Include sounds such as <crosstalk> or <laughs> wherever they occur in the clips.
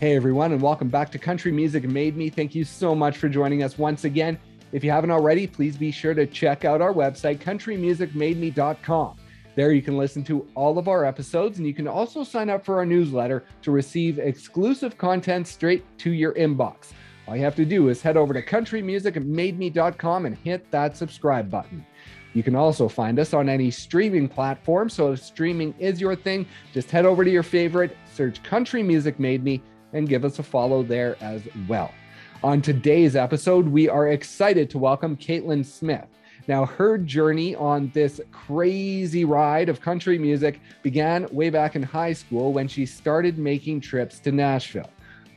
Hey everyone, and welcome back to Country Music Made Me. Thank you so much for joining us once again. If you haven't already, please be sure to check out our website, countrymusicmademe.com. There you can listen to all of our episodes, and you can also sign up for our newsletter to receive exclusive content straight to your inbox. All you have to do is head over to countrymusicmademe.com and hit that subscribe button. You can also find us on any streaming platform. So if streaming is your thing, just head over to your favorite, search Country Music Made Me, and give us a follow there as well. On today's episode, we are excited to welcome Caitlyn Smith. Now, her journey on this crazy ride of country music began way back in high school when she started making trips to Nashville.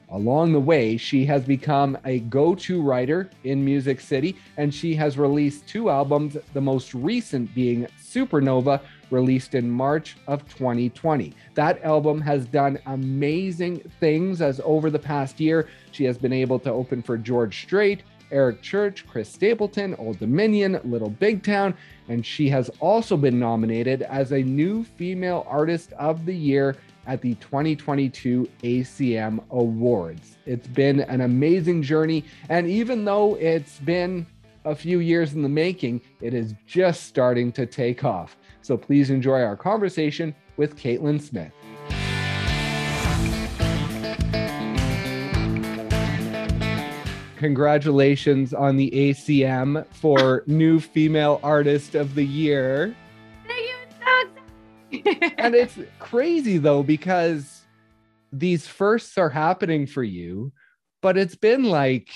Along the way, she has become a go to writer in Music City, and she has released two albums, the most recent being Supernova, released in March of 2020. That album has done amazing things as over the past year, she has been able to open for George Strait, Eric Church, Chris Stapleton, Old Dominion, Little Big Town, and she has also been nominated as a new female artist of the year at the 2022 ACM Awards. It's been an amazing journey, and even though it's been a few years in the making, it is just starting to take off. So please enjoy our conversation with Caitlyn Smith. Congratulations on the ACM for New Female Artist of the Year. Thank you. So excited. <laughs> and it's crazy though, because these firsts are happening for you, but it's been like,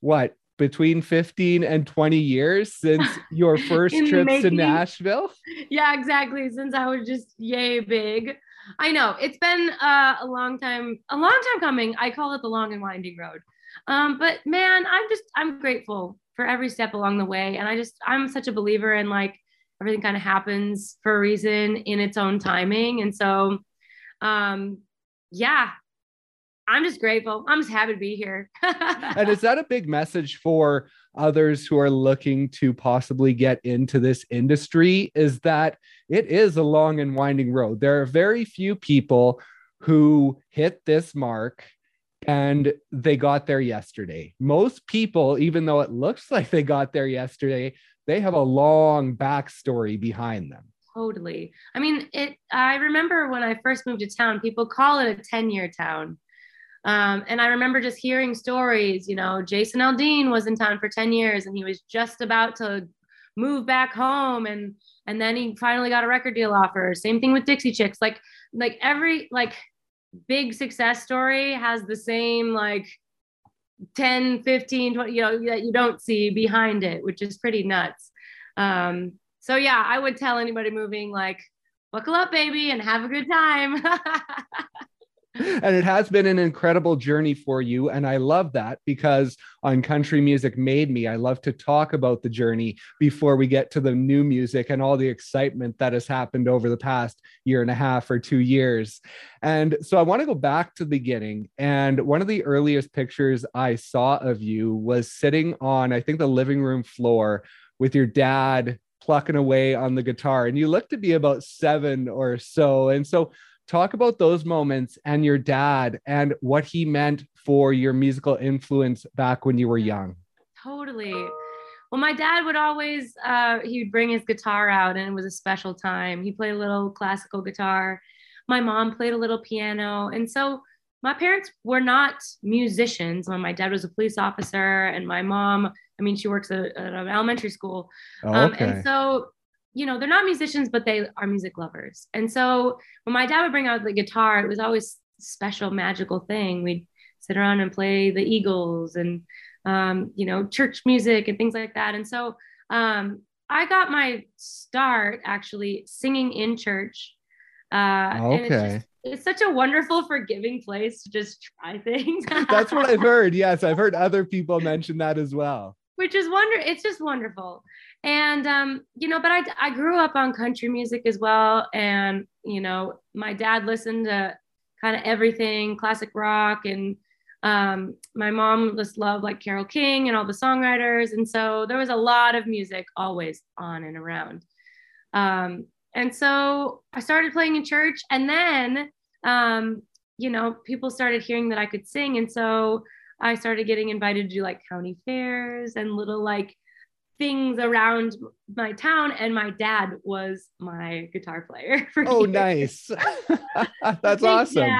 what, between 15 and 20 years since <laughs> your first trips to. Nashville? yeah, exactly. Since I was just yay big. I know it's been uh, a long time, a long time coming. I call it the long and winding road. Um, but man, I'm just, I'm grateful for every step along the way. And I just, I'm such a believer in like everything kind of happens for a reason in its own timing. And so, um, yeah, I'm just grateful. I'm just happy to be here. <laughs> and is that a big message for others who are looking to possibly get into this industry is that it is a long and winding road there are very few people who hit this mark and they got there yesterday most people even though it looks <laughs> like they got there yesterday they have a long backstory behind them Totally. I mean, it. I remember when I first moved to town, people call it a ten-year town, um, and I remember just hearing stories. You know, Jason Aldean was in town for ten years, and he was just about to move back home, and and then he finally got a record deal offer. Same thing with Dixie Chicks. Like, like every like big success story has the same like 10 15 20 you know that you don't see behind it which is pretty nuts um so yeah i would tell anybody moving like buckle up baby and have a good time <laughs> and it has been an incredible journey for you. And i love that because on country music made me. I love to talk about the journey before we get to the new music and all the excitement that has happened over the past year and a half or two years. And so i want to go back to the beginning. And one of the earliest pictures i saw of you was sitting on i think the living room floor with your dad plucking away on the guitar. And you looked to be about seven or so. And so talk about those moments and your dad and what he meant for your musical influence back when you were young. totally. Well my dad would always uh, he would bring his guitar out and it was a special time. He played a little classical guitar. My mom played a little piano. And so my parents were not musicians. When my dad was a police officer and my mom i mean she works at, at an elementary school. Oh, Um, and so, you know, they're not musicians, but they are music lovers. And so when my dad would bring out the guitar, it was always special, magical thing. We'd sit around and play the Eagles and, um, you know, church music and things like that. And so um, I got my start actually singing in church. Uh, and it's, Okay. just, it's such a wonderful, forgiving place to just try <laughs> things. <laughs> That's what I've heard. Yes, I've heard other people mention that as well. which is wonder it's just wonderful and um you know but i i grew up on country music as well. And you know my dad listened to kind of everything classic rock. And um my mom just loved like Carole King and all the songwriters. And so there was a lot of music always on and around. Um and so i started playing in church. And then um you know, people started hearing that I could sing. And so I started getting invited to do like county fairs and little like things around my town. And my dad was my guitar player. <laughs> oh, years. nice. <laughs> <laughs> That's awesome.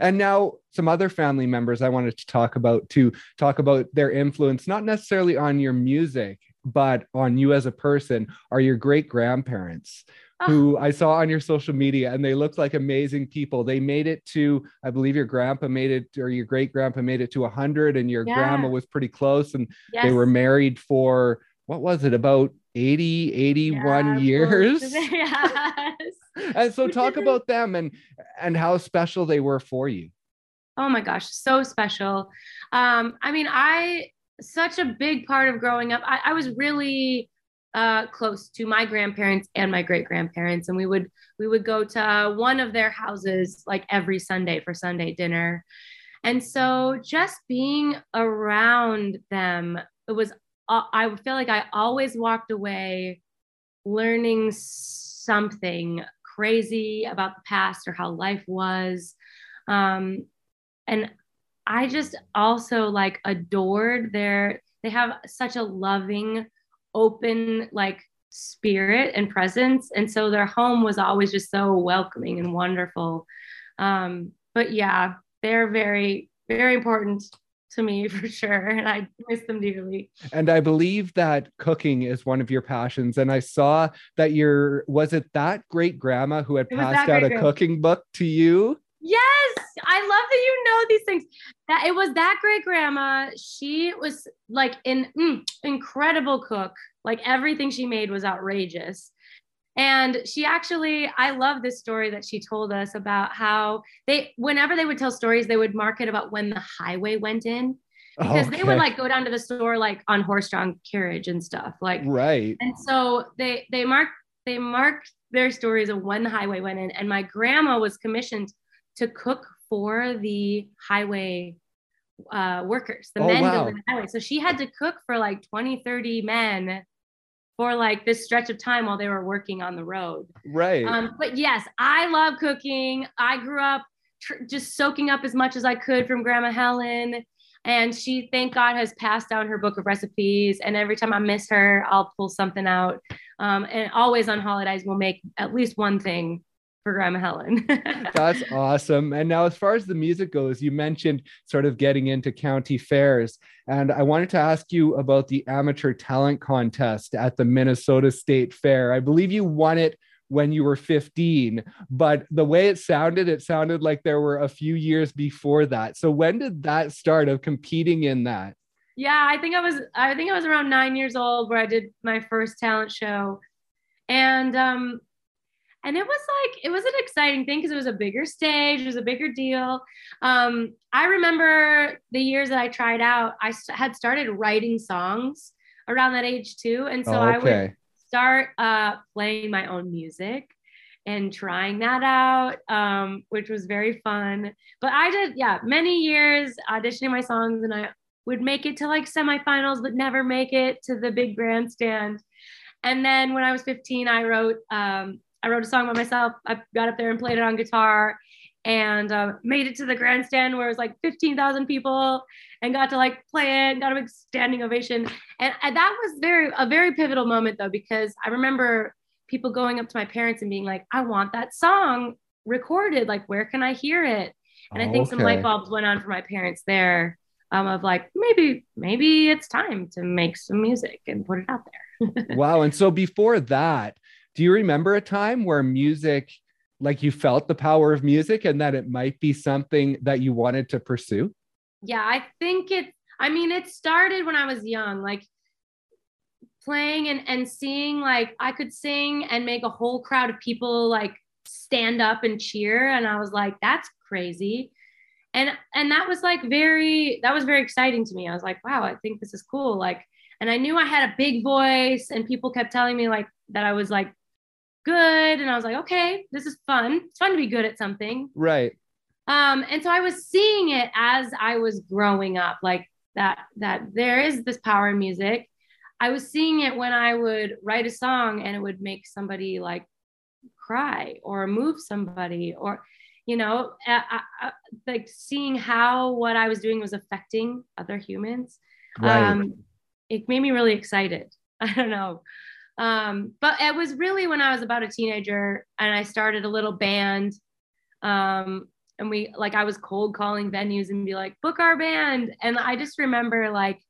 and now some other family members I wanted to talk about to talk about their influence, not necessarily on your music, but on you as a person, are your great grandparents who I saw on your social media, and they looked like amazing people. They made it to, I believe your grandpa made it, or your great grandpa made it to 100, and your yeah. grandma was pretty close, and yes. they were married for what was it, about 80, 81 yeah, <laughs> years? Yes. and so, talk <laughs> about them and and how special they were for you. Oh my gosh, so special. Um, I mean, I such a big part of growing up. I, I was really uh, close to my grandparents and my great grandparents, and we would we would go to one of their houses like every Sunday for Sunday dinner. And so just being around them, it was uh, I feel like I always walked away learning something crazy about the past or how life was. Um, and I just also like adored their, they have such a loving open like spirit and presence. And so their home was always just so welcoming and wonderful. Um but yeah they're very very important to me <laughs> for sure. And i miss them dearly. And i believe that cooking is one of your passions. And i saw that your was it that great grandma who had passed out a cooking book to you Yes, I love that you know these things. That it was that great grandma. She was like an mm, incredible cook. Like everything she made was outrageous. And she actually, I love this story that she told us about how they, whenever they would tell stories, they would mark it about when the highway went in because okay. they would like go down to the store like on horse-drawn carriage and stuff like right and so they they mark they marked their stories of when the highway went in and my grandma was commissioned to cook for the highway uh, workers, the oh, men wow. the highway. So she had to cook for like 20, 30 men for like this stretch of time while they were working on the road. Right. Um, but yes, I love cooking. I grew up tr- just soaking up as much as I could from Grandma Helen. And she, thank God, has passed down her book of recipes. And every time I miss her, I'll pull something out. Um, and always on holidays, we'll make at least one thing for Grandma Helen. <laughs> That's awesome. And now, as far as the music goes, you mentioned sort of getting into county fairs. And I wanted to ask you about the amateur talent contest at the Minnesota State Fair. I believe you won it when you were 15, but the way it sounded, it sounded like there were a few years before that. So, when did that start of competing in that? Yeah, I think I was I think I was around 9 years old where I did my first talent show. And um and it was like it was an exciting thing because it was a bigger stage it was a bigger deal. Um, i remember the years that i tried out i had started writing songs around that age too. And so oh, okay. i would start uh, playing my own music and trying that out um, which was very fun. But i did yeah many years auditioning my songs and i would make it to like semifinals but never make it to the big grandstand. And then when i was 15 i wrote um, I wrote a song by myself. I got up there and played it on guitar and uh, made it to the grandstand where it was like 15,000 people and got to like play it, got a big standing ovation. And, and that was very, a very pivotal moment though, because I remember people going up to my parents and being like, I want that song recorded. Like, where can I hear it? And I think okay. some light bulbs went on for my parents there um, of like, maybe, maybe it's time to make some music and put it out there. <laughs> wow. And so before that, do you remember a time where music like you felt the power of music and that it might be something that you wanted to pursue? Yeah i think it i mean it started when i was young like playing and, and seeing like i could sing and make a whole crowd of people like stand up and cheer and i was like that's crazy. And and that was like very that was very exciting to me. I was like wow i think this is cool. Like and i knew i had a big voice and people kept telling me like that i was like good. And I was like, okay, this is fun. It's fun to be good at something. Right. Um, and so I was seeing it as I was growing up, like that, that there is this power in music. I was seeing it when I would write a song and it would make somebody like cry or move somebody or you know, I, I, like seeing how what I was doing was affecting other humans. Right. Um, it made me really excited. <laughs> I don't know. Um, but it was really when I was about a teenager and I started a little band. Um, and we like I was cold calling venues and be like, book our band. And I just remember like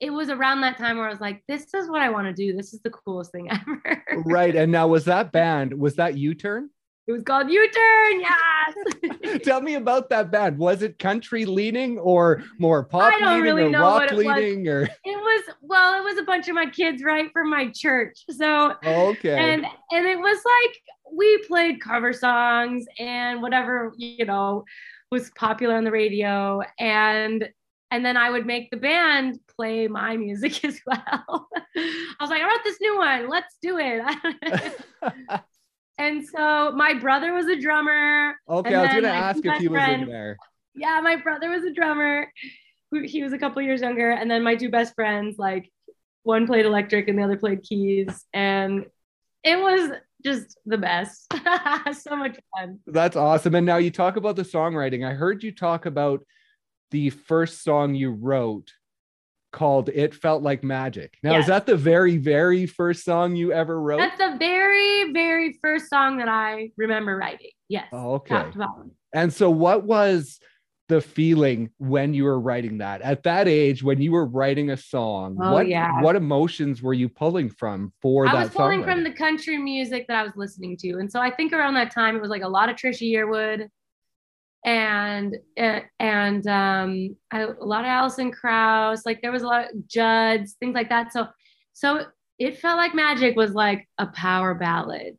it was around that time where I was like, this is what I want to do. This is the coolest thing <laughs> ever. right. And now was that band, was that U Turn? It was called U Turn. Yes. <laughs> Tell me about that band. Was it country leaning or more pop I don't leaning really or rock leaning? Or it was well, it was a bunch of my kids right from my church. So okay, and and it was like we played cover songs and whatever you know was popular on the radio and and then I would make the band play my music <laughs> as well. I was like, I wrote this new one. Let's do it. <laughs> and so my brother was a drummer. Okay, I was gonna ask if he was in there. Yeah, my brother was a drummer. He was a couple years younger, and then my two best friends, like one played electric and the other played keys, and it was just the best. <laughs> so much fun. That's awesome. And now you talk about the songwriting. I heard you talk about the first song you wrote called It Felt Like Magic. Now, yes. is that the very, very first song you ever wrote? That's the very, very first song that I remember writing. Yes. Oh, okay. And so, what was the feeling when you were writing that at that age when you were writing a song oh, what yeah. what emotions were you pulling from for I that I was pulling from the country music that I was listening to and so I think around that time it was like a lot of Trisha Yearwood and and um a lot of Alison Krauss like there was a lot of Judds things like that so so it felt like magic was like a power ballad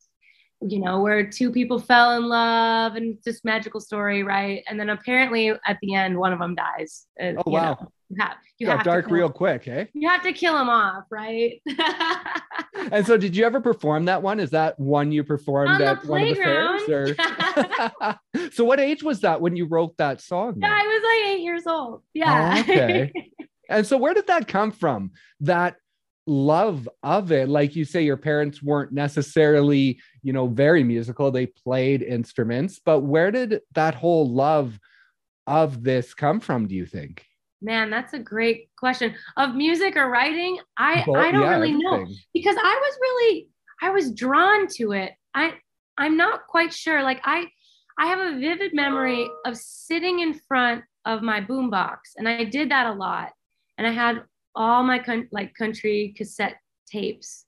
you know, where two people fell in love and this magical story, right? And then apparently at the end, one of them dies. Uh, oh, wow. Know, you have, you have dark real quick, eh? You have to kill him off, right? <laughs> and so, did you ever perform that one? Is that one you performed at one of the fairs? Or... <laughs> so, what age was that when you wrote that song? Yeah, I was like eight years old. Yeah. Oh, okay. <laughs> and so, where did that come from? That love of it like you say your parents weren't necessarily you know very musical they played instruments but where did that whole love of this come from do you think man that's a great question. Of music or writing i well, i don't yeah, really everything. know because i was really i was drawn to it. I i'm not quite sure. Like i i have a vivid memory of sitting in front of my boombox and i did that a lot. And i had all my con- like country cassette tapes.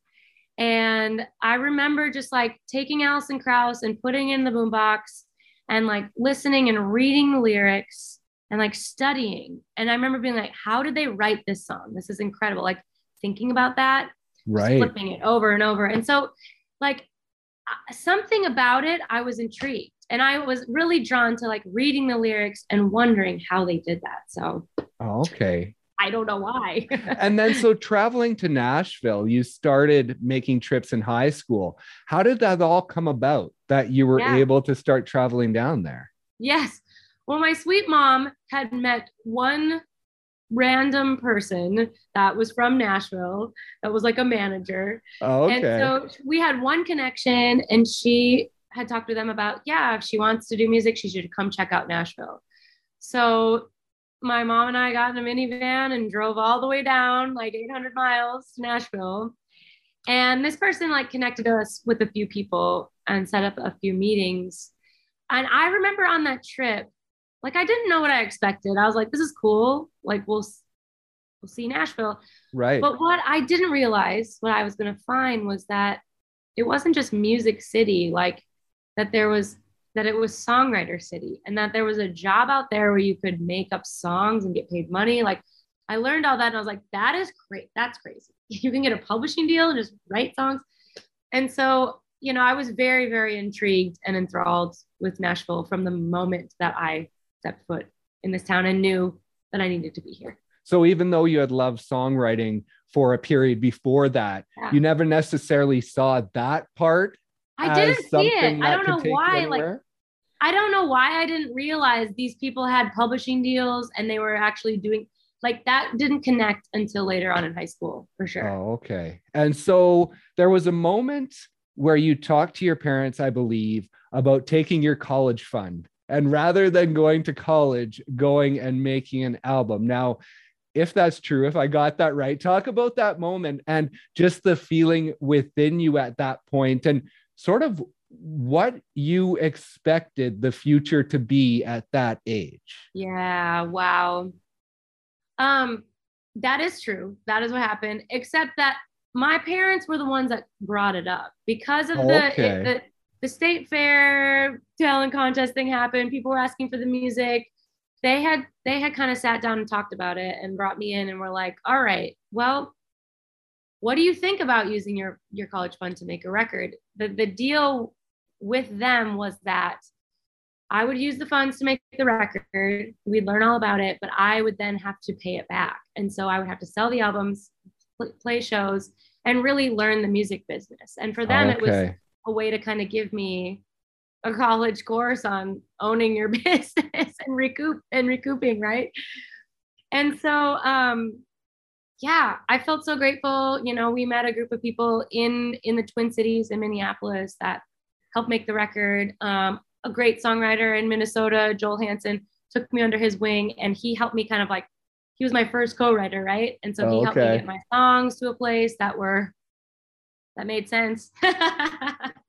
And I remember just like taking Alison Krauss and putting in the boombox and like listening and reading the lyrics and like studying. And I remember being like, how did they write this song? This is incredible. Like thinking about that, right. flipping it over and over. And so, like, uh, something about it, I was intrigued. And I was really drawn to like reading the lyrics and wondering how they did that. So, oh, okay. I don't know why. <laughs> and then, so traveling to Nashville, you started making trips in high school. How did that all come about that you were yeah. able to start traveling down there? Yes. Well, my sweet mom had met one random person that was from Nashville that was like a manager. Oh, okay. And so we had one connection and she had talked to them about, yeah, if she wants to do music, she should come check out Nashville. So my mom and I got in a minivan and drove all the way down like 800 miles to Nashville. And this person like connected us with a few people and set up a few meetings. And I remember on that trip, like I didn't know what I expected. I was like, this is cool. Like we'll we'll see Nashville. Right. But what I didn't realize, what I was gonna find was that it wasn't just music city, like that there was that it was songwriter city and that there was a job out there where you could make up songs and get paid money like i learned all that and i was like that is great that's crazy <laughs> you can get a publishing deal and just write songs and so you know i was very very intrigued and enthralled with nashville from the moment that i stepped foot in this town and knew that i needed to be here so even though you had loved songwriting for a period before that yeah. you never necessarily saw that part I didn't see it. I don't know why. Like I don't know why I didn't realize these people had publishing deals and they were actually doing like that didn't connect until later on in high school for sure. Oh, okay. And so there was a moment where you talked to your parents, I believe, about taking your college fund and rather than going to college, going and making an album. Now, if that's true, if I got that right, talk about that moment and just the feeling within you at that point and sort of what you expected the future to be at that age. Yeah, wow. Um that is true. That is what happened except that my parents were the ones that brought it up because of the, Okay. the the state fair talent contest thing happened. People were asking for the music. They had they had kind of sat down and talked about it and brought me in and were like, "All right, well, what do you think about using your your college fund to make a record?" The the deal with them was that I would use the funds to make the record. We'd learn all about it, but I would then have to pay it back. And so I would have to sell the albums, play shows, and really learn the music business. And for them, it was okay. A way to kind of give me a college course on owning your <laughs> business and recoup and recouping, right? And so um yeah, I felt so grateful. You know, we met a group of people in in the Twin Cities in Minneapolis that helped make the record. Um, a great songwriter in Minnesota, Joel Hansen, took me under his wing and he helped me kind of like he was my first co-writer, right? And so he Oh, helped me get my songs to a place that were that made sense <laughs>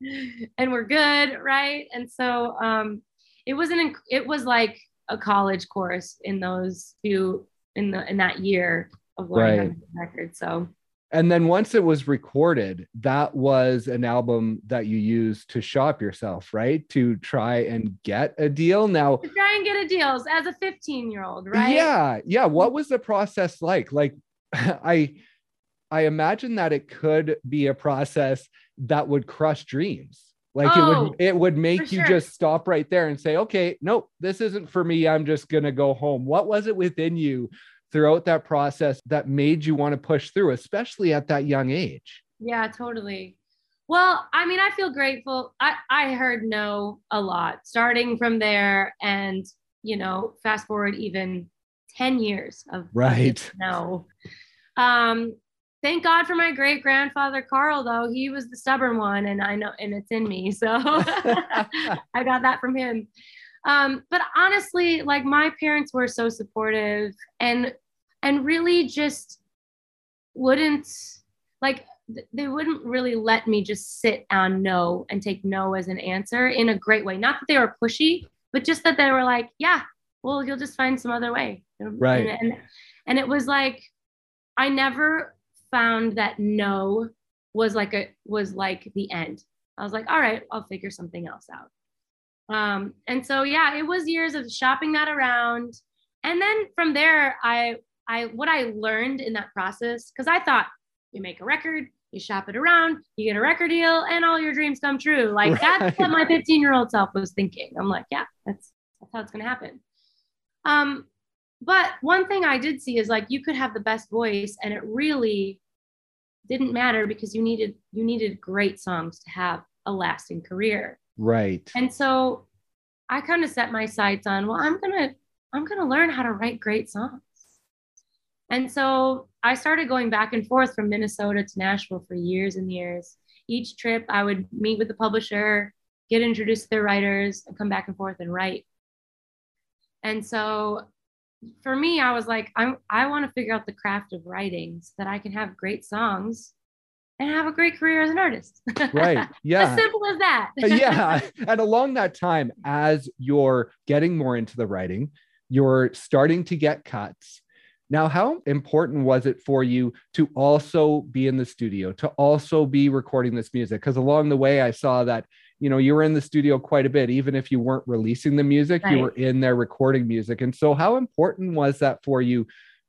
<laughs> and we're good, right? And so um it was an it was like a college course in those few in the in that year of learning Right. a record. So And then once it was recorded, that was an album that you used to shop yourself, right? To try and get a deal. Now, to try and get a deal as a 15 year old, right? yeah, yeah. What was the process like? Like, <laughs> I, I imagine that it could be a process that would crush dreams. Like it Oh, would, it would make you sure. just stop right there and say, okay, nope, this isn't for me. I'm just gonna go home. What was it within you throughout that process that made you want to push through, especially at that young age? Yeah, totally. Well, I mean, I feel grateful. I, I heard no a lot starting from there and, you know, fast forward even 10 years of of Right. no. Um, thank God for my great grandfather, Carl, though. He was the stubborn one and I know, and it's in me. So <laughs> I got that from him. Um, but honestly, like my parents were so supportive and and really just wouldn't like they wouldn't really let me just sit on no and take no as an answer in a great way. Not that they were pushy, but just that they were like, yeah, well, you'll just find some other way. Right. And, and, and it was like, I never found that no was like a was like the end. I was like, all right, I'll figure something else out. Um, and so yeah, it was years of shopping that around. And then from there, I I what I learned in that process, because I thought you make a record, you shop it around, you get a record deal, and all your dreams come true. Like <laughs> that's what my 15 year old self was thinking. I'm like, yeah, that's that's how it's gonna happen. Um, but one thing I did see is like you could have the best voice, and it really didn't matter because you needed you needed great songs to have a lasting career. Right. And so I kind of set my sights on, well, I'm gonna I'm gonna learn how to write great songs. And so I started going back and forth from Minnesota to Nashville for years and years. Each trip I would meet with the publisher, get introduced to their writers, and come back and forth and write. And so for me, I was like, I'm, I want to figure out the craft of writing so that I can have great songs and have a great career as an artist. Right. <laughs> Yeah. as simple as that. Uh, yeah. <laughs> And along that time, as you're getting more into the writing, you're starting to get cuts. Now, how important was it for you to also be in the studio, to also be recording this music? Because along the way, I saw that, you know, you were in the studio quite a bit, even if you weren't releasing the music, you were in there recording music. And so, how important was that for you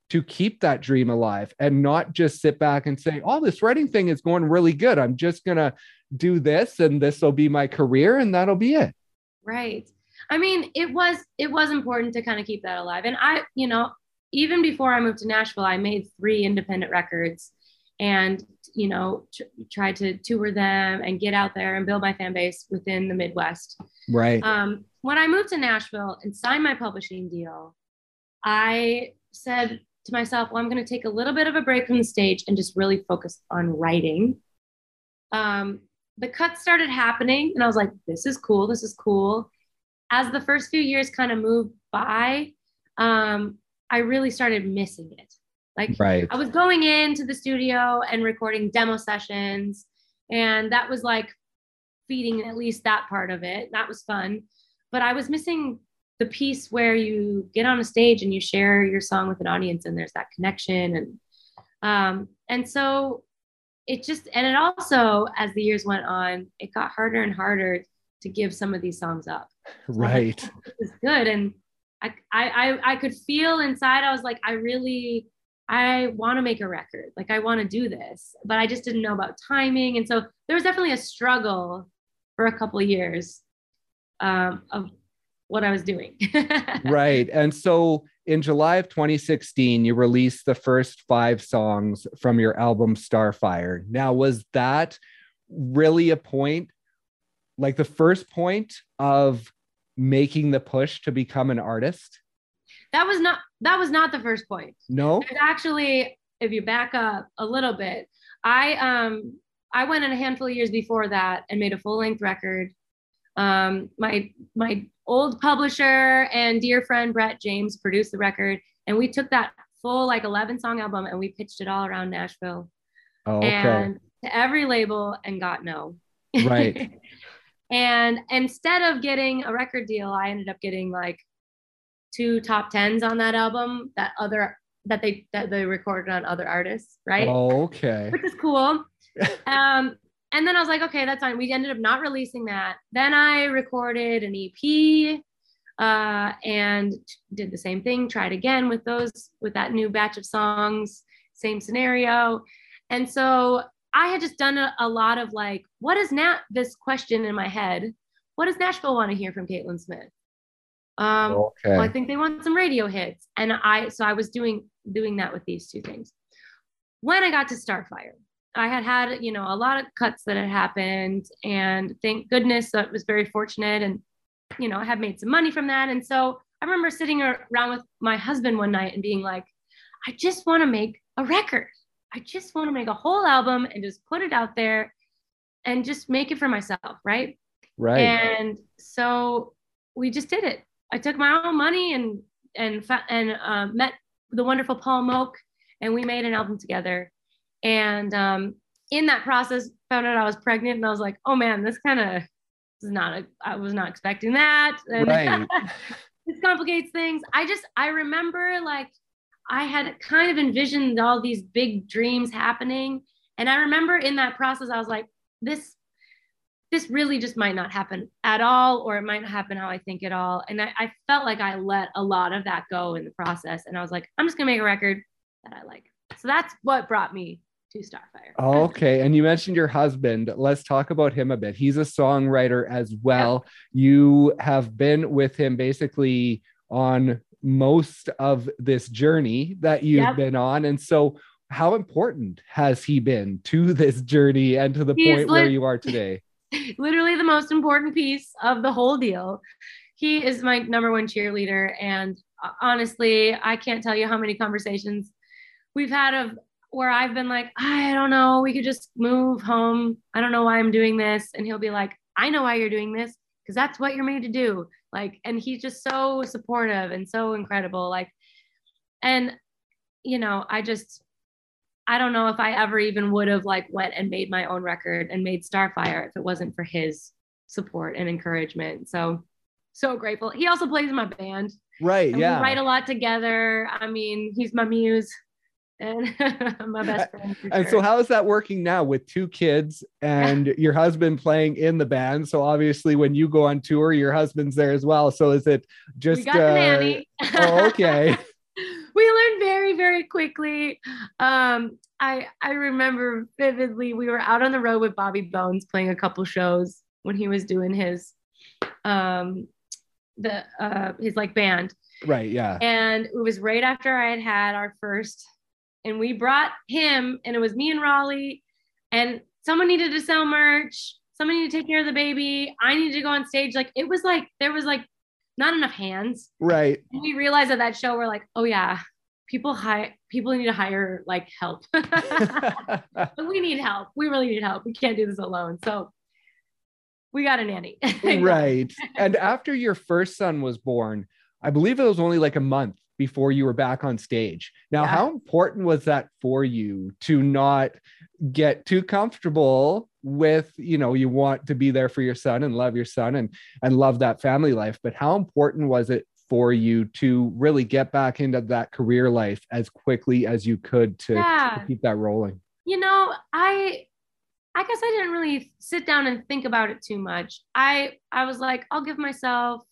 to keep that dream alive and not just sit back and say, oh, this writing thing is going really good. I'm just going to do this and this will be my career and that'll be it. Right. I mean, it was it was important to kind of keep that alive. And I, you know, even before I moved to Nashville, I made three independent records and, you know, tr- tried to tour them and get out there and build my fan base within the Midwest. Right. Um, when I moved to Nashville and signed my publishing deal, I said to myself, well, I'm going to take a little bit of a break from the stage and just really focus on writing. Um, the cuts started happening, and I was like, this is cool. This is cool. as the first few years kind of moved by, um, I really started missing it. Like right. I was going into the studio and recording demo sessions, and that was like feeding at least that part of it. That was fun. But I was missing the piece where you get on a stage and you share your song with an audience and there's that connection and um, and so it just and it also as the years went on it got harder and harder to give some of these songs up right so this is good and I, I i could feel inside i was like i really i want to make a record like i want to do this but i just didn't know about timing and so there was definitely a struggle for a couple years um, of what I was doing. <laughs> right. And so in July of 2016, you released the first five songs from your album Starfire. Now, was that really a point, like the first point of making the push to become an artist? That was not that was not the first point. No. There's actually, if you back up a little bit, I um I went in a handful of years before that and made a full length record. Um, my my old publisher and dear friend Brett James produced the record, and we took that full like 11 song album and we pitched it all around Nashville. Oh, okay. And to every label and got no. Right. <laughs> and instead of getting a record deal, I ended up getting like two top tens on that album that other that they that they recorded on other artists, right? Oh, okay. Which is cool. <laughs> um, and then I was like, okay, that's fine. We ended up not releasing that. Then I recorded an EP uh, and did the same thing, tried again with those, with that new batch of songs, same scenario. And so I had just done a, a lot of like, what is Nat, this question in my head, what does Nashville want to hear from Caitlyn Smith? Um, okay. Well, I think they want some radio hits. And I, so I was doing, doing that with these two things. When I got to Starfire, I had had, you know, a lot of cuts that had happened. And thank goodness that was very fortunate. And, you know, I had made some money from that. And so I remember sitting around with my husband one night and being like, I just want to make a record. I just want to make a whole album and just put it out there and just make it for myself. Right. Right. And so we just did it. I took my own money and, and, and uh, met the wonderful Paul Moak and we made an album together and um, in that process, found out I was pregnant, and I was like, "Oh man, this kind of is not. A, I was not expecting that." And right. <laughs> this complicates things. I just I remember like I had kind of envisioned all these big dreams happening, and I remember in that process, I was like, "This." This really just might not happen at all, or it might not happen how I think it all. And I, I felt like I let a lot of that go in the process. And I was like, I'm just gonna make a record that I like. So that's what brought me to Starfire. okay. And you mentioned your husband. Let's talk about him a bit. He's a songwriter as well. Yep. You have been with him basically on most of this journey that you've yep. been on. And so, how important has he been to this journey and to the He's point where you are today? <laughs> Literally the most important piece of the whole deal. He is my number one cheerleader. And uh, honestly, I can't tell you how many conversations we've had of where I've been like, I don't know, we could just move home. I don't know why I'm doing this. And he'll be like, I know why you're doing this because that's what you're made to do. Like, and he's just so supportive and so incredible. Like, and, you know, I just, I don't know if I ever even would have like went and made my own record and made Starfire if it wasn't for his support and encouragement. So, so grateful. He also plays in my band. Right. yeah. We write a lot together. I mean, he's my muse and <laughs> my best friend. And sure. so, how is that working now with two kids and <laughs> your husband playing in the band? So, obviously, when you go on tour, your husband's there as well. So, is it just? We got uh, nanny. oh, okay. <laughs> we learned very, very quickly. Um, I I remember vividly. We were out on the road with Bobby Bones playing a couple shows when he was doing his um the uh his like band right yeah and it was right after i had had our first and we brought him and it was me and Rollie and someone needed to sell merch someone needed to take care of the baby I needed to go on stage like it was like there was like not enough hands right and we realized at that show we're like oh yeah people hire people need to hire like help <laughs> <laughs> we need help we really need help we can't do this alone so we got a nanny. <laughs> right. And after your first son was born, I believe it was only like a month before you were back on stage. Now, yeah. how important was that for you to not get too comfortable with, you know, you want to be there for your son and love your son and and love that family life, but how important was it for you to really get back into that career life as quickly as you could to, yeah. to keep that rolling? You know, I I guess I didn't really sit down and think about it too much. I I was like, I'll give myself,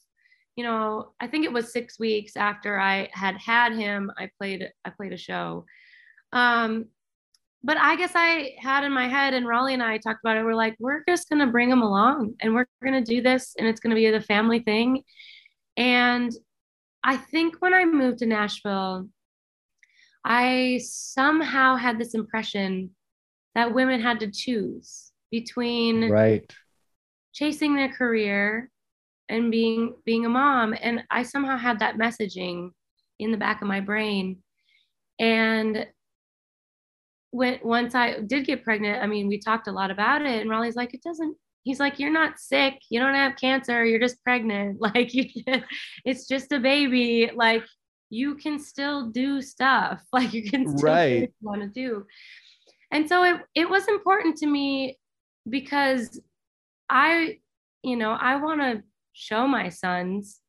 you know, I think it was six weeks after I had had him. I played I played a show, um, but I guess I had in my head, and Rollie and I talked about it. We're like, we're just gonna bring him along, and we're gonna do this, and it's gonna be the family thing. And I think when I moved to Nashville, I somehow had this impression that women had to choose between right chasing their career and being being a mom and i somehow had that messaging in the back of my brain and when once i did get pregnant i mean we talked a lot about it and Rollie's like it doesn't he's like you're not sick. You don't have cancer. You're just pregnant. <laughs> Like you it's just a baby. Like you can still do stuff. <laughs> Like you can still right. want to do. And so it, it was important to me because i you know i want to show my sons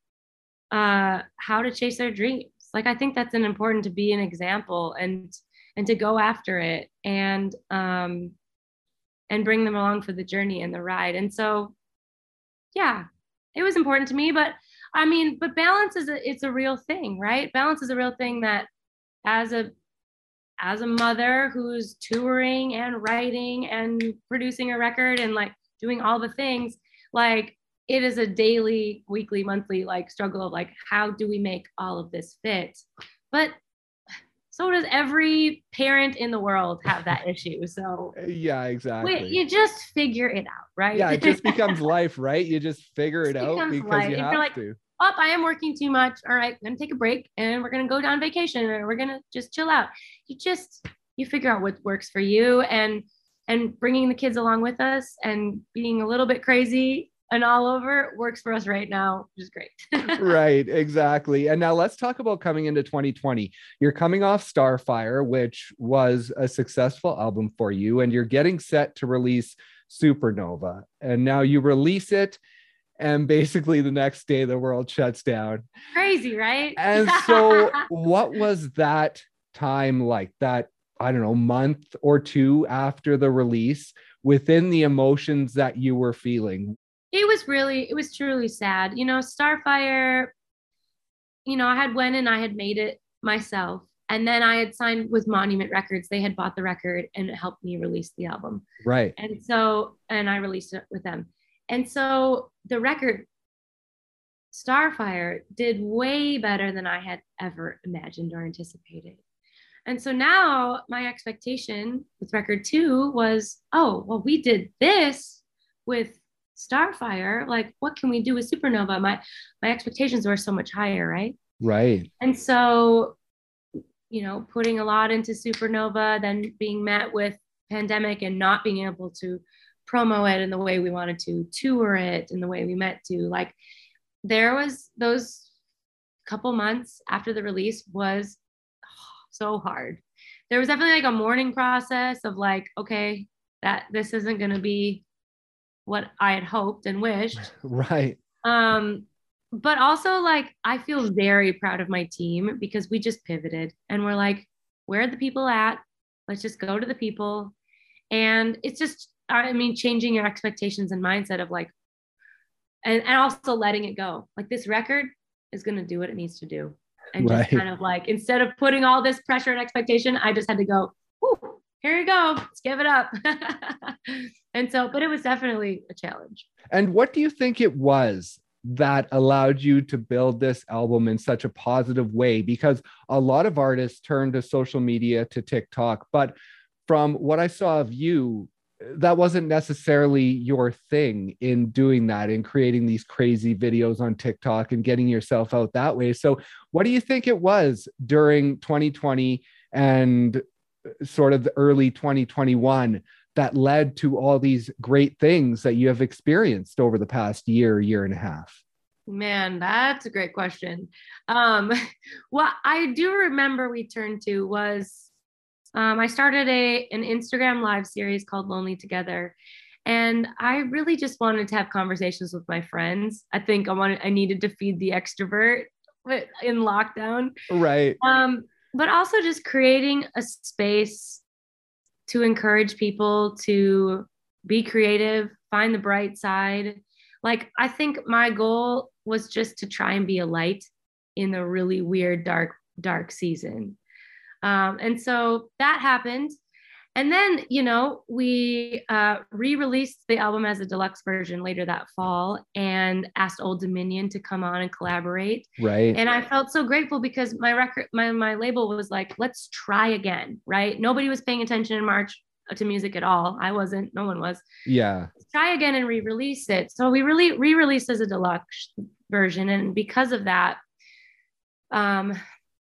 uh, how to chase their dreams. Like i think that's an important to be an example. And and to go after it and um and bring them along for the journey and the ride. And so yeah it was important to me but i mean but balance is a it's a real thing right? Balance is a real thing that as a as a mother who's touring and writing and producing a record and like doing all the things like it is a daily weekly monthly like struggle of like how do we make all of this fit? But so does every parent in the world have that issue so uh, yeah exactly wait, you just figure it out right yeah it just <laughs> becomes life right you just figure it, it out because life. you have like, to up, oh, I am working too much. All right, I'm gonna take a break and we're gonna go on vacation and we're gonna just chill out. You just you figure out what works for you and and bringing the kids along with us and being a little bit crazy and all over works for us right now, which is great. <laughs> right, exactly. And now let's talk about coming into 2020. You're coming off Starfire, which was a successful album for you, and you're getting set to release Supernova. And now you release it and basically the next day the world shuts down crazy right and <laughs> so what was that time like that i don't know month or two after the release within the emotions that you were feeling it was really it was truly sad. You know starfire you know i had went and i had made it myself and then i had signed with monument records. They had bought the record and it helped me release the album. Right. And so and i released it with them. And so the record Starfire did way better than I had ever imagined or anticipated. And so now my expectation with record two was, oh, well, we did this with Starfire. Like, what can we do with Supernova? My my expectations were so much higher, right? Right. And so, you know, putting a lot into Supernova, then being met with pandemic and not being able to promo it in the way we wanted to, tour it in the way we meant to. Like there was those couple months after the release was oh, so hard. There was definitely like a mourning process of like, okay, that this isn't going to be what I had hoped and wished. <laughs> Right. Um, but also like I feel very proud of my team because we just pivoted and we're like, where are the people at? Let's just go to the people. And it's just I mean, changing your expectations and mindset of like, and, and also letting it go. Like this record is going to do what it needs to do. And right. just kind of like, instead of putting all this pressure and expectation, I just had to go, here you go, let's give it up. <laughs> and so, but it was definitely a challenge. And what do you think it was that allowed you to build this album in such a positive way? Because a lot of artists turn to social media, to TikTok, but from what I saw of you, that wasn't necessarily your thing in doing that in creating these crazy videos on TikTok and getting yourself out that way. So, what do you think it was during 2020 and sort of the early 2021 that led to all these great things that you have experienced over the past year, year and a half? Man, that's a great question. Um, <laughs> what I do remember we turned to was um, I started a an Instagram live series called Lonely Together, and I really just wanted to have conversations with my friends. I think I wanted I needed to feed the extrovert in lockdown, right? Um, but also just creating a space to encourage people to be creative, find the bright side. Like I think my goal was just to try and be a light in the really weird dark dark season um, and so that happened. And then, you know, we uh, re released the album as a deluxe version later that fall and asked Old Dominion to come on and collaborate. Right. And I felt so grateful because my record, my, my label was like, let's try again. Right. Nobody was paying attention in March to music at all. I wasn't, no one was. Yeah. Let's try again and re release it. So we really re released as a deluxe version. And because of that, um,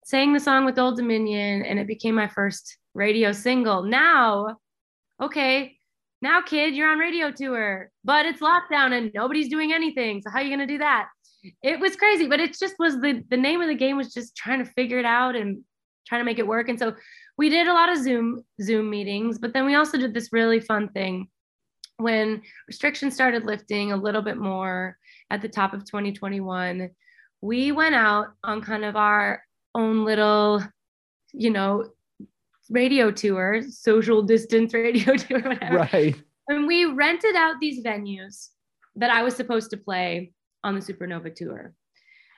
sang the song with Old Dominion and it became my first radio single. Now, okay, now kid, you're on radio tour, but it's lockdown and nobody's doing anything. So how are you to do that? It was crazy, but it just was the the name of the game was just trying to figure it out and trying to make it work. And so we did a lot of Zoom Zoom meetings, but then we also did this really fun thing when restrictions started lifting a little bit more at the top of 2021 we went out on kind of our own little, you know, radio tour, social distance radio <laughs> tour, whatever. Right. And we rented out these venues that I was supposed to play on the Supernova tour.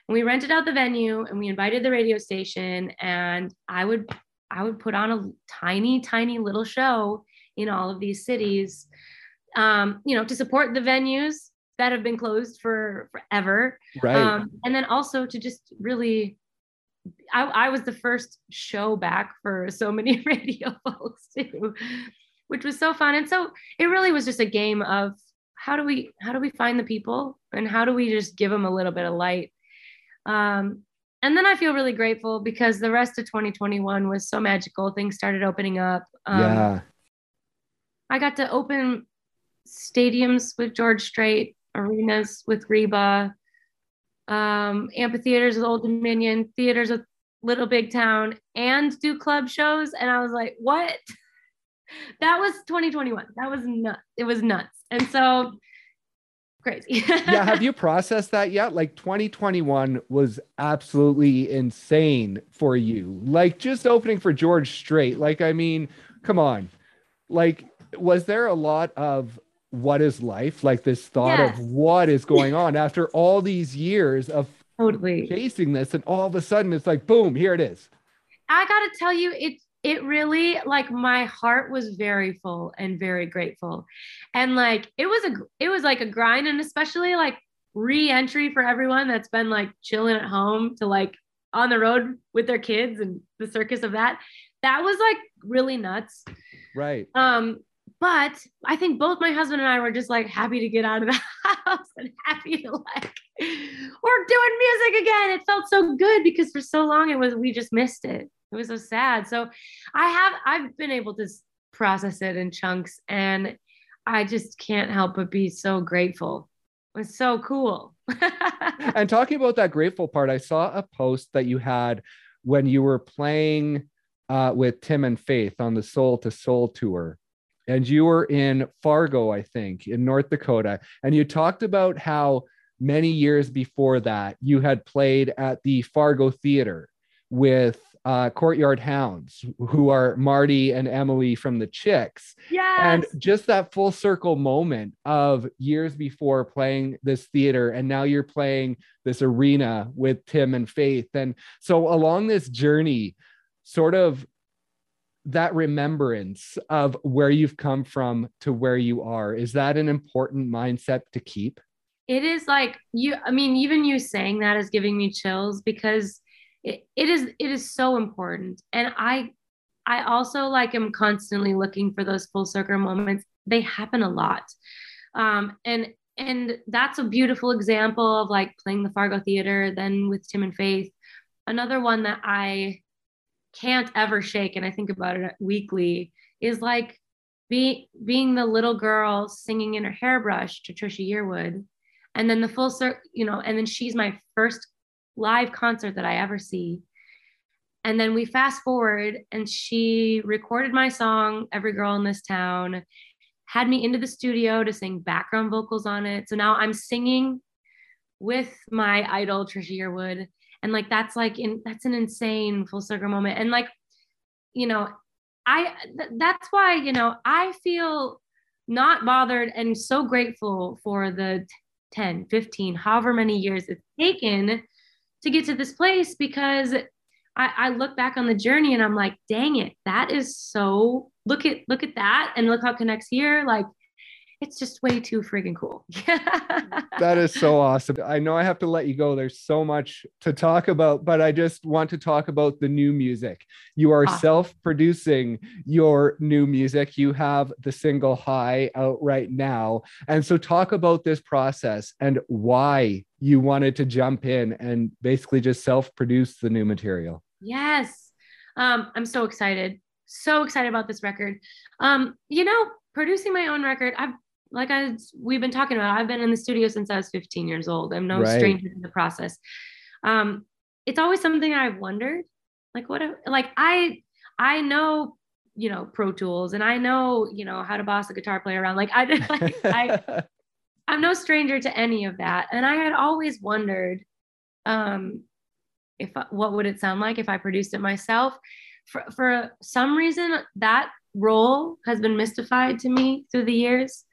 And we rented out the venue and we invited the radio station and I would I would put on a tiny tiny little show in all of these cities um, you know to support the venues that have been closed for forever right um, and then also to just really I, I was the first show back for so many <laughs> radio folks too, which was so fun. And so it really was just a game of how do we how do we find the people and how do we just give them a little bit of light. Um, and then I feel really grateful because the rest of 2021 was so magical. Things started opening up. Um, yeah. I got to open stadiums with George Strait, arenas with Reba, um, amphitheaters with Old Dominion, theaters with Little Big Town, and do club shows. And I was like, what? <laughs> that was 2021. That was nuts. It was nuts. And so crazy. <laughs> yeah. Have you processed that yet? Like 2021 was absolutely insane for you. Like just opening for George Strait. Like, I mean, come on. Like, was there a lot of what is life? Like this thought yes. of what is <laughs> going on after all these years of totally. chasing this and all of a sudden it's like boom here it is. I gotta tell you it it really like my heart was very full and very grateful. And like it was a it was like a grind and especially like re-entry for everyone that's been like chilling at home to like on the road with their kids and the circus of that that was like really nuts. Right. Um but I think both my husband and I were just like happy to get out of the <laughs> house and happy to like we're doing music again. It felt so good because for so long it was we just missed it. It was so sad. So I have I've been able to process it in chunks and I just can't help but be so grateful. It was so cool. <laughs> and talking about that grateful part, I saw a post that you had when you were playing uh, with Tim and Faith on the Soul to Soul tour and you were in Fargo, I think, in North Dakota, and you talked about how many years before that you had played at the Fargo Theater with uh, Courtyard Hounds, who are Marty and Emily from the Chicks. Yes. And just that full circle moment of years before playing this theater, and now you're playing this arena with Tim and Faith. And so along this journey, sort of that remembrance of where you've come from to where you are is that an important mindset to keep? It is like you i mean even you saying that is giving me chills because it, it is it is so important. And i i also like am constantly looking for those full circle moments. They happen a lot. Um and and that's a beautiful example of like playing the fargo theater then with tim and faith. Another one that i can't ever shake and I think about it weekly is like be, being the little girl singing in her hairbrush to Trisha Yearwood, and then the full circle, you know, and then she's my first live concert that I ever see. And then we fast forward, and she recorded my song, Every Girl in This Town, had me into the studio to sing background vocals on it. So now I'm singing with my idol, Trisha Yearwood. And like, that's like, in, that's an insane full circle moment. And like, you know, I, th- that's why, you know, I feel not bothered and so grateful for the 10, 15, however many years it's taken to get to this place because I, I look back on the journey and I'm like, dang it, that is so look at look at that and look how it connects here. Like it's just way too freaking cool. <laughs> that is so awesome. I know I have to let you go. There's so much to talk about, but I just want to talk about the new music. You are awesome. self producing your new music. You have the single High out right now. And so, talk about this process and why you wanted to jump in and basically just self produce the new material. Yes. Um, I'm so excited. So excited about this record. Um, you know, producing my own record, I've like I we've been talking about, I've been in the studio since I was 15 years old. I'm no right. stranger to the process. Um, it's always something I've wondered, like what, like I, I know, you know, Pro Tools, and I know, you know, how to boss a guitar player around. Like I, <laughs> like, I, <laughs> I'm no stranger to any of that, and I had always wondered, um, if what would it sound like if I produced it myself. For, for some reason, that role has been mystified to me through the years.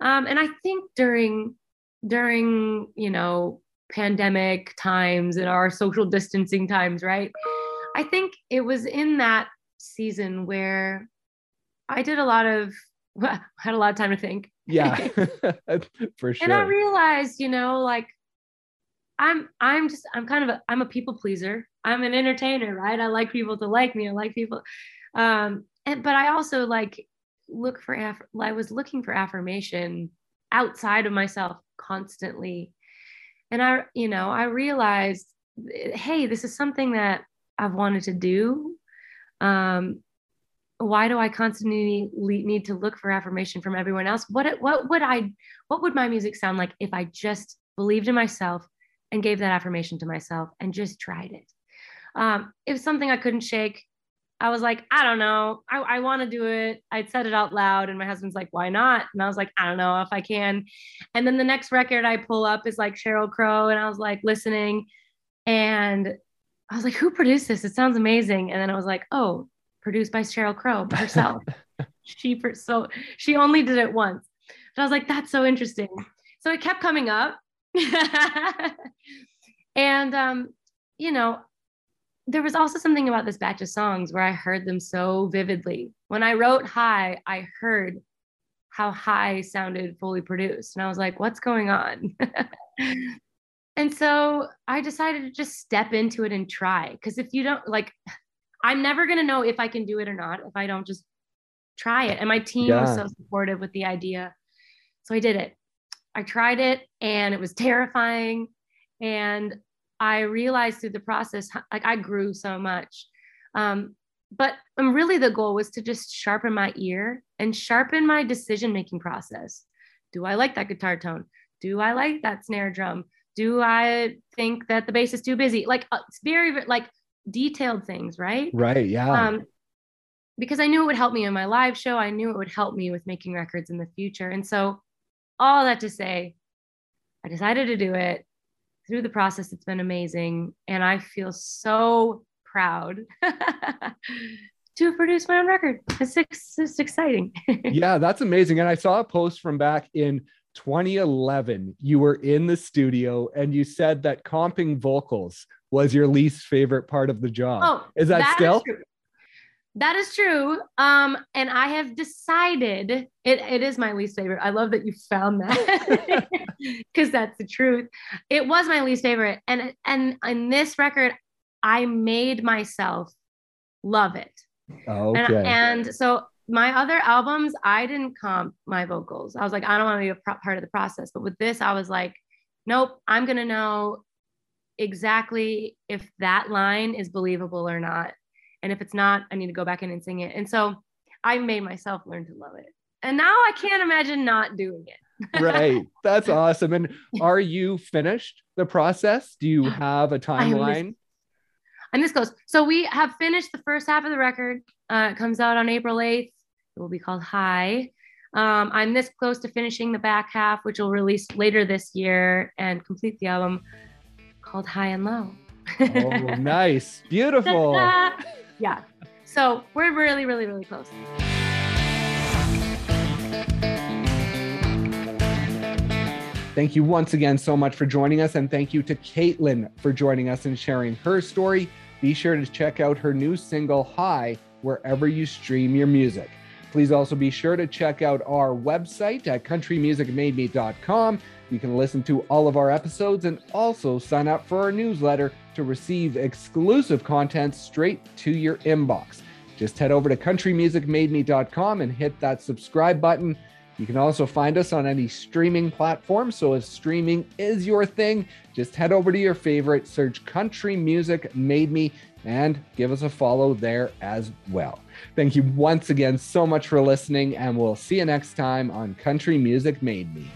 Um, and I think during during you know pandemic times and our social distancing times, right? I think it was in that season where I did a lot of <laughs> well, had a lot of time to think. Yeah, <laughs> <laughs> for sure. And I realized, you know, like I'm I'm just I'm kind of a I'm a people pleaser. I'm an entertainer, right? I like people to like me. I like people. Um, and but I also like look for aff- I was looking for affirmation outside of myself constantly. And I, you know, I realized, hey, this is something that I've wanted to do. Um, why do I constantly need to look for affirmation from everyone else? What what would I what would my music sound like if I just believed in myself and gave that affirmation to myself and just tried it? Um, it was something I couldn't shake. I was like, I don't know. I, I want to do it. I said it out loud, and my husband's like, why not? And I was like, I don't know if I can. And then the next record I pull up is like Sheryl Crow, and I was like listening, and I was like, who produced this? It sounds amazing. And then I was like, oh, produced by Sheryl Crow herself. <laughs> she so she only did it once. But I was like, that's so interesting. So it kept coming up. <laughs> and um, you know, there was also something about this batch of songs where I heard them so vividly. When I wrote High, I heard how High sounded fully produced. And I was like, what's going on? <laughs> and so I decided to just step into it and try. Because if you don't, like, I'm never going to know if I can do it or not if I don't just try it. And my team yeah. was so supportive with the idea. So I did it. I tried it and it was terrifying. And I realized through the process, like I grew so much. Um, but um, really, the goal was to just sharpen my ear and sharpen my decision making process. Do I like that guitar tone? Do I like that snare drum? Do I think that the bass is too busy? Like uh, it's very like detailed things, right? Right. Yeah. Um, because I knew it would help me in my live show. I knew it would help me with making records in the future. And so, all that to say, I decided to do it through the process, it's been amazing. And I feel so proud <laughs> to produce my own record. It's, it's exciting. <laughs> yeah, that's amazing. And I saw a post from back in 2011. You were in the studio and you said that comping vocals was your least favorite part of the job. Oh, is that, that still? Is that is true. Um, and I have decided it, it is my least favorite. I love that you found that <laughs> because that's the truth. It was my least favorite. And and in this record, I made myself love it. Okay. And, and so my other albums, I didn't comp my vocals. I was like, I don't want to be a pro- part of the process. But with this, I was like, nope, I'm gonna know exactly if that line is believable or not and if it's not, I need to go back in and sing it. And so I made myself learn to love it. and now I can't imagine not doing it. <laughs> right. That's awesome. And are you finished the process? Do you have a timeline? I'm this close. So we have finished the first half of the record. Uh, it comes out on April 8th. It will be called High. Um, I'm this close to finishing the back half, which will release later this year and complete the album called High and Low. oh, nice. <laughs> Beautiful. <laughs> yeah. So we're really, really, really close. Thank you once again so much for joining us. And thank you to Caitlyn for joining us and sharing her story. Be sure to check out her new single, High, wherever you stream your music. Please also be sure to check out our website at countrymusicmademe.com. You can listen to all of our episodes and also sign up for our newsletter to receive exclusive content straight to your inbox. Just head over to countrymusicmademe.com and hit that subscribe button. You can also find us on any streaming platform. So if streaming is your thing, just head over to your favorite, search Country Music Made Me, and give us a follow there as well. Thank you once again so much for listening, and we'll see you next time on Country Music Made Me.